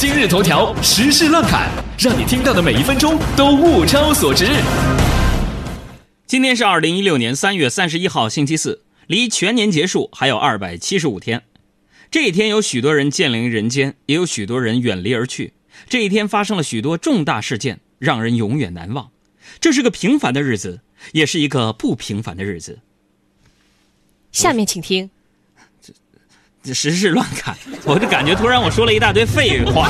今日头条时事乱侃，让你听到的每一分钟都物超所值。今天是二零一六年三月三十一号，星期四，离全年结束还有二百七十五天。这一天，有许多人降临人间，也有许多人远离而去。这一天发生了许多重大事件，让人永远难忘。这是个平凡的日子，也是一个不平凡的日子。下面请听。这时事乱侃，我就感觉突然我说了一大堆废话。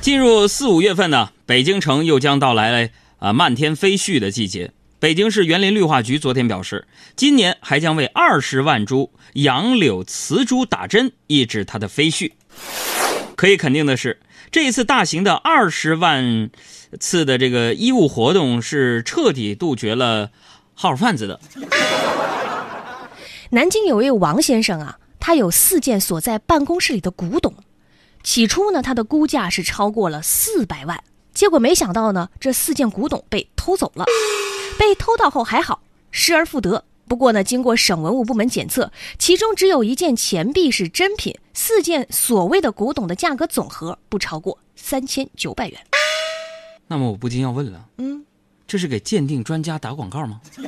进入四五月份呢，北京城又将到来啊漫天飞絮的季节。北京市园林绿化局昨天表示，今年还将为二十万株杨柳雌株打针，抑制它的飞絮。可以肯定的是，这一次大型的二十万。次的这个医务活动是彻底杜绝了号贩子的。南京有位王先生啊，他有四件锁在办公室里的古董，起初呢，他的估价是超过了四百万，结果没想到呢，这四件古董被偷走了。被偷到后还好，失而复得。不过呢，经过省文物部门检测，其中只有一件钱币是真品，四件所谓的古董的价格总和不超过三千九百元。那么我不禁要问了，嗯，这是给鉴定专家打广告吗？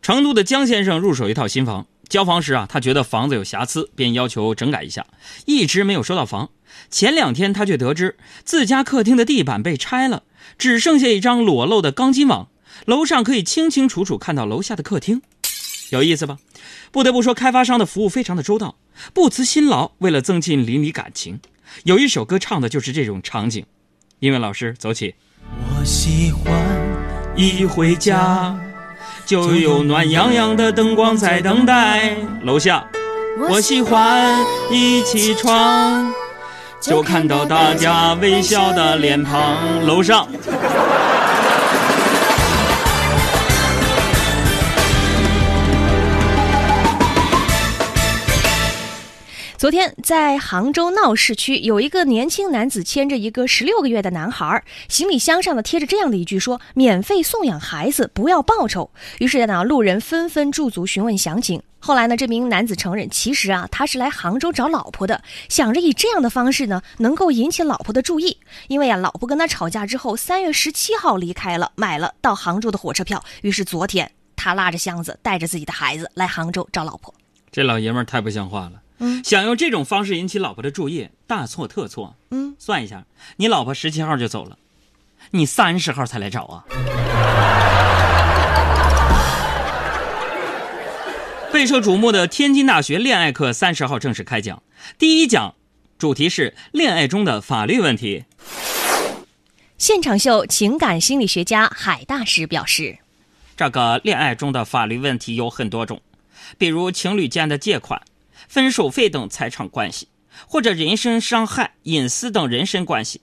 成都的江先生入手一套新房，交房时啊，他觉得房子有瑕疵，便要求整改一下，一直没有收到房。前两天他却得知自家客厅的地板被拆了，只剩下一张裸露的钢筋网，楼上可以清清楚楚看到楼下的客厅，有意思吧？不得不说，开发商的服务非常的周到，不辞辛劳，为了增进邻里感情。有一首歌唱的就是这种场景。音乐老师走起。我喜欢一回家就有暖洋洋的灯光在等待。楼下，我喜欢一起床就看到大家微笑的脸庞。楼上。昨天在杭州闹市区，有一个年轻男子牵着一个十六个月的男孩，行李箱上呢贴着这样的一句说：“免费送养孩子，不要报酬。”于是呢，路人纷纷驻足询问详情。后来呢，这名男子承认，其实啊，他是来杭州找老婆的，想着以这样的方式呢，能够引起老婆的注意。因为啊，老婆跟他吵架之后，三月十七号离开了，买了到杭州的火车票。于是昨天他拉着箱子，带着自己的孩子来杭州找老婆。这老爷们儿太不像话了。嗯，想用这种方式引起老婆的注意，大错特错。嗯，算一下，你老婆十七号就走了，你三十号才来找啊。备受瞩目的天津大学恋爱课三十号正式开讲，第一讲主题是恋爱中的法律问题。现场秀情感心理学家海大师表示，这个恋爱中的法律问题有很多种，比如情侣间的借款。分手费等财产关系，或者人身伤害、隐私等人身关系，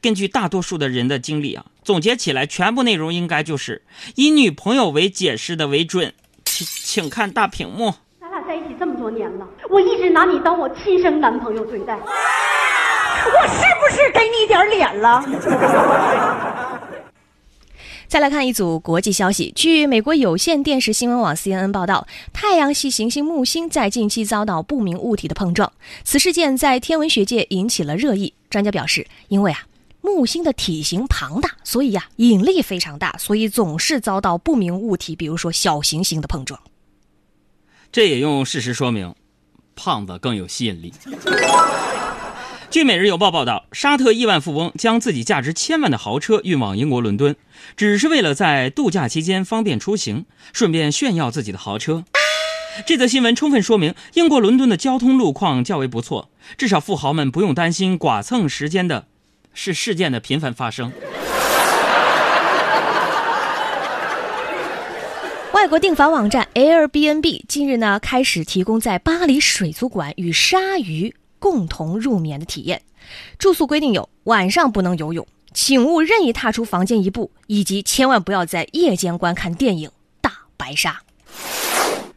根据大多数的人的经历啊，总结起来，全部内容应该就是以女朋友为解释的为准。请请看大屏幕。咱俩在一起这么多年了，我一直拿你当我亲生男朋友对待，我是不是给你点脸了？再来看一组国际消息。据美国有线电视新闻网 CNN 报道，太阳系行星木星在近期遭到不明物体的碰撞，此事件在天文学界引起了热议。专家表示，因为啊，木星的体型庞大，所以呀，引力非常大，所以总是遭到不明物体，比如说小行星的碰撞。这也用事实说明，胖子更有吸引力。据《每日邮报》报道，沙特亿万富翁将自己价值千万的豪车运往英国伦敦，只是为了在度假期间方便出行，顺便炫耀自己的豪车。这则新闻充分说明，英国伦敦的交通路况较为不错，至少富豪们不用担心剐蹭时间的，是事件的频繁发生。外国订房网站 Airbnb 近日呢开始提供在巴黎水族馆与鲨鱼。共同入眠的体验，住宿规定有晚上不能游泳，请勿任意踏出房间一步，以及千万不要在夜间观看电影《大白鲨》。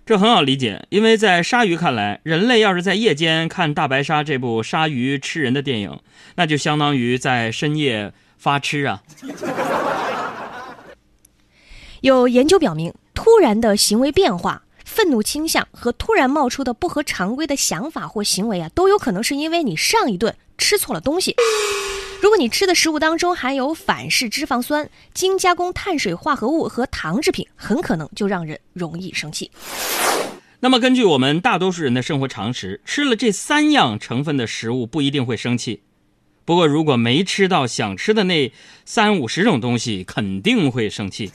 这很好理解，因为在鲨鱼看来，人类要是在夜间看《大白鲨》这部鲨鱼吃人的电影，那就相当于在深夜发痴啊。有研究表明。突然的行为变化、愤怒倾向和突然冒出的不合常规的想法或行为啊，都有可能是因为你上一顿吃错了东西。如果你吃的食物当中含有反式脂肪酸、精加工碳水化合物和糖制品，很可能就让人容易生气。那么，根据我们大多数人的生活常识，吃了这三样成分的食物不一定会生气。不过，如果没吃到想吃的那三五十种东西，肯定会生气。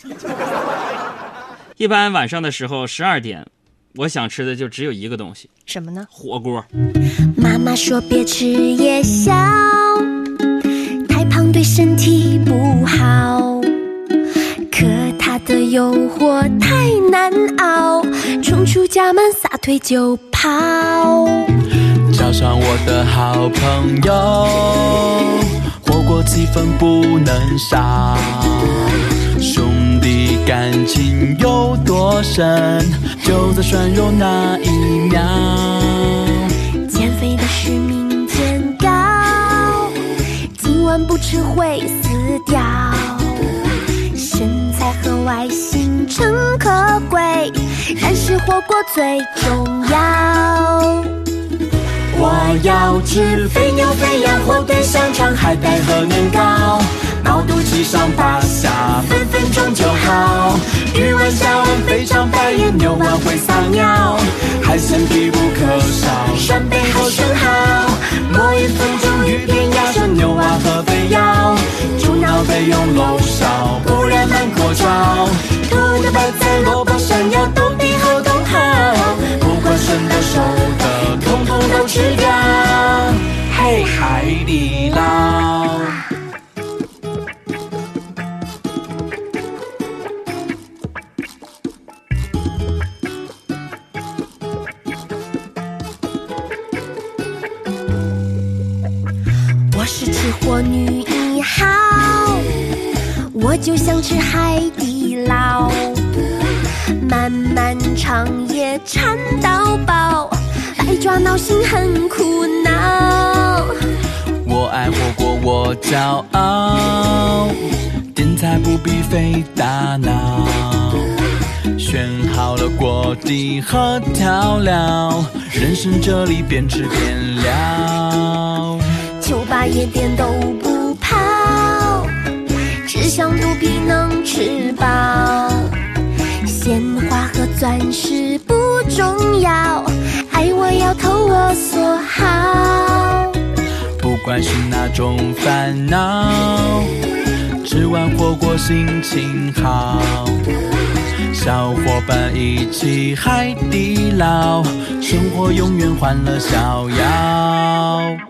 一般晚上的时候，十二点，我想吃的就只有一个东西什么呢？——火锅。妈妈说别吃夜宵，太胖对身体不好。可它的诱惑太难熬，冲出家门撒腿就跑。叫上我的好朋友，火锅气氛不能少。兄弟感情有多深，就在涮肉那一秒。减肥的使命渐高，今晚不吃会死掉。身材和外形诚可贵，但是火锅最重要。我要吃肥牛、肥羊、火腿、香肠、海带和年糕，高度七、上八下，分分钟就好。鱼丸、虾丸、肥肠、白眼、牛丸会撒尿，海鲜必不可少。扇贝好生蚝，磨一分钟鱼片、鸭舌、牛蛙和肥腰，猪脑备用漏勺，不然难过招。土的、白菜、我女一号，我就想吃海底捞，漫漫长夜馋到饱，百爪挠心很苦恼。我爱火锅，我骄傲，点菜不必费大脑，选好了锅底和调料，人生这里边吃边聊。酒吧夜店都不跑，只想肚皮能吃饱。鲜花和钻石不重要，爱我要投我所好。不管是哪种烦恼，吃完火锅心情好。小伙伴一起海底捞，生活永远欢乐逍遥。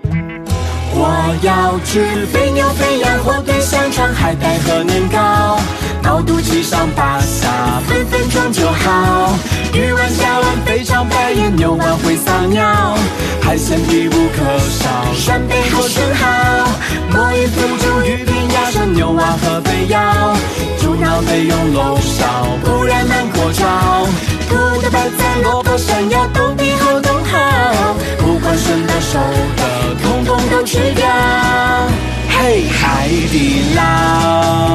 我要吃肥牛、肥羊、火腿、香肠、海带和年糕，毛肚、鸡、上八下，分分钟就好。鱼丸、虾丸、肥肠、白眼、牛丸会撒尿，海鲜必不可少。扇贝和生蚝，墨鱼、腐竹鱼片、鸭舌、牛蛙和肥腰，猪脑得用漏勺，不然难过招。土豆、白菜、萝卜、山药都比好都好，不管生的熟的，吃掉。嘿，海底捞。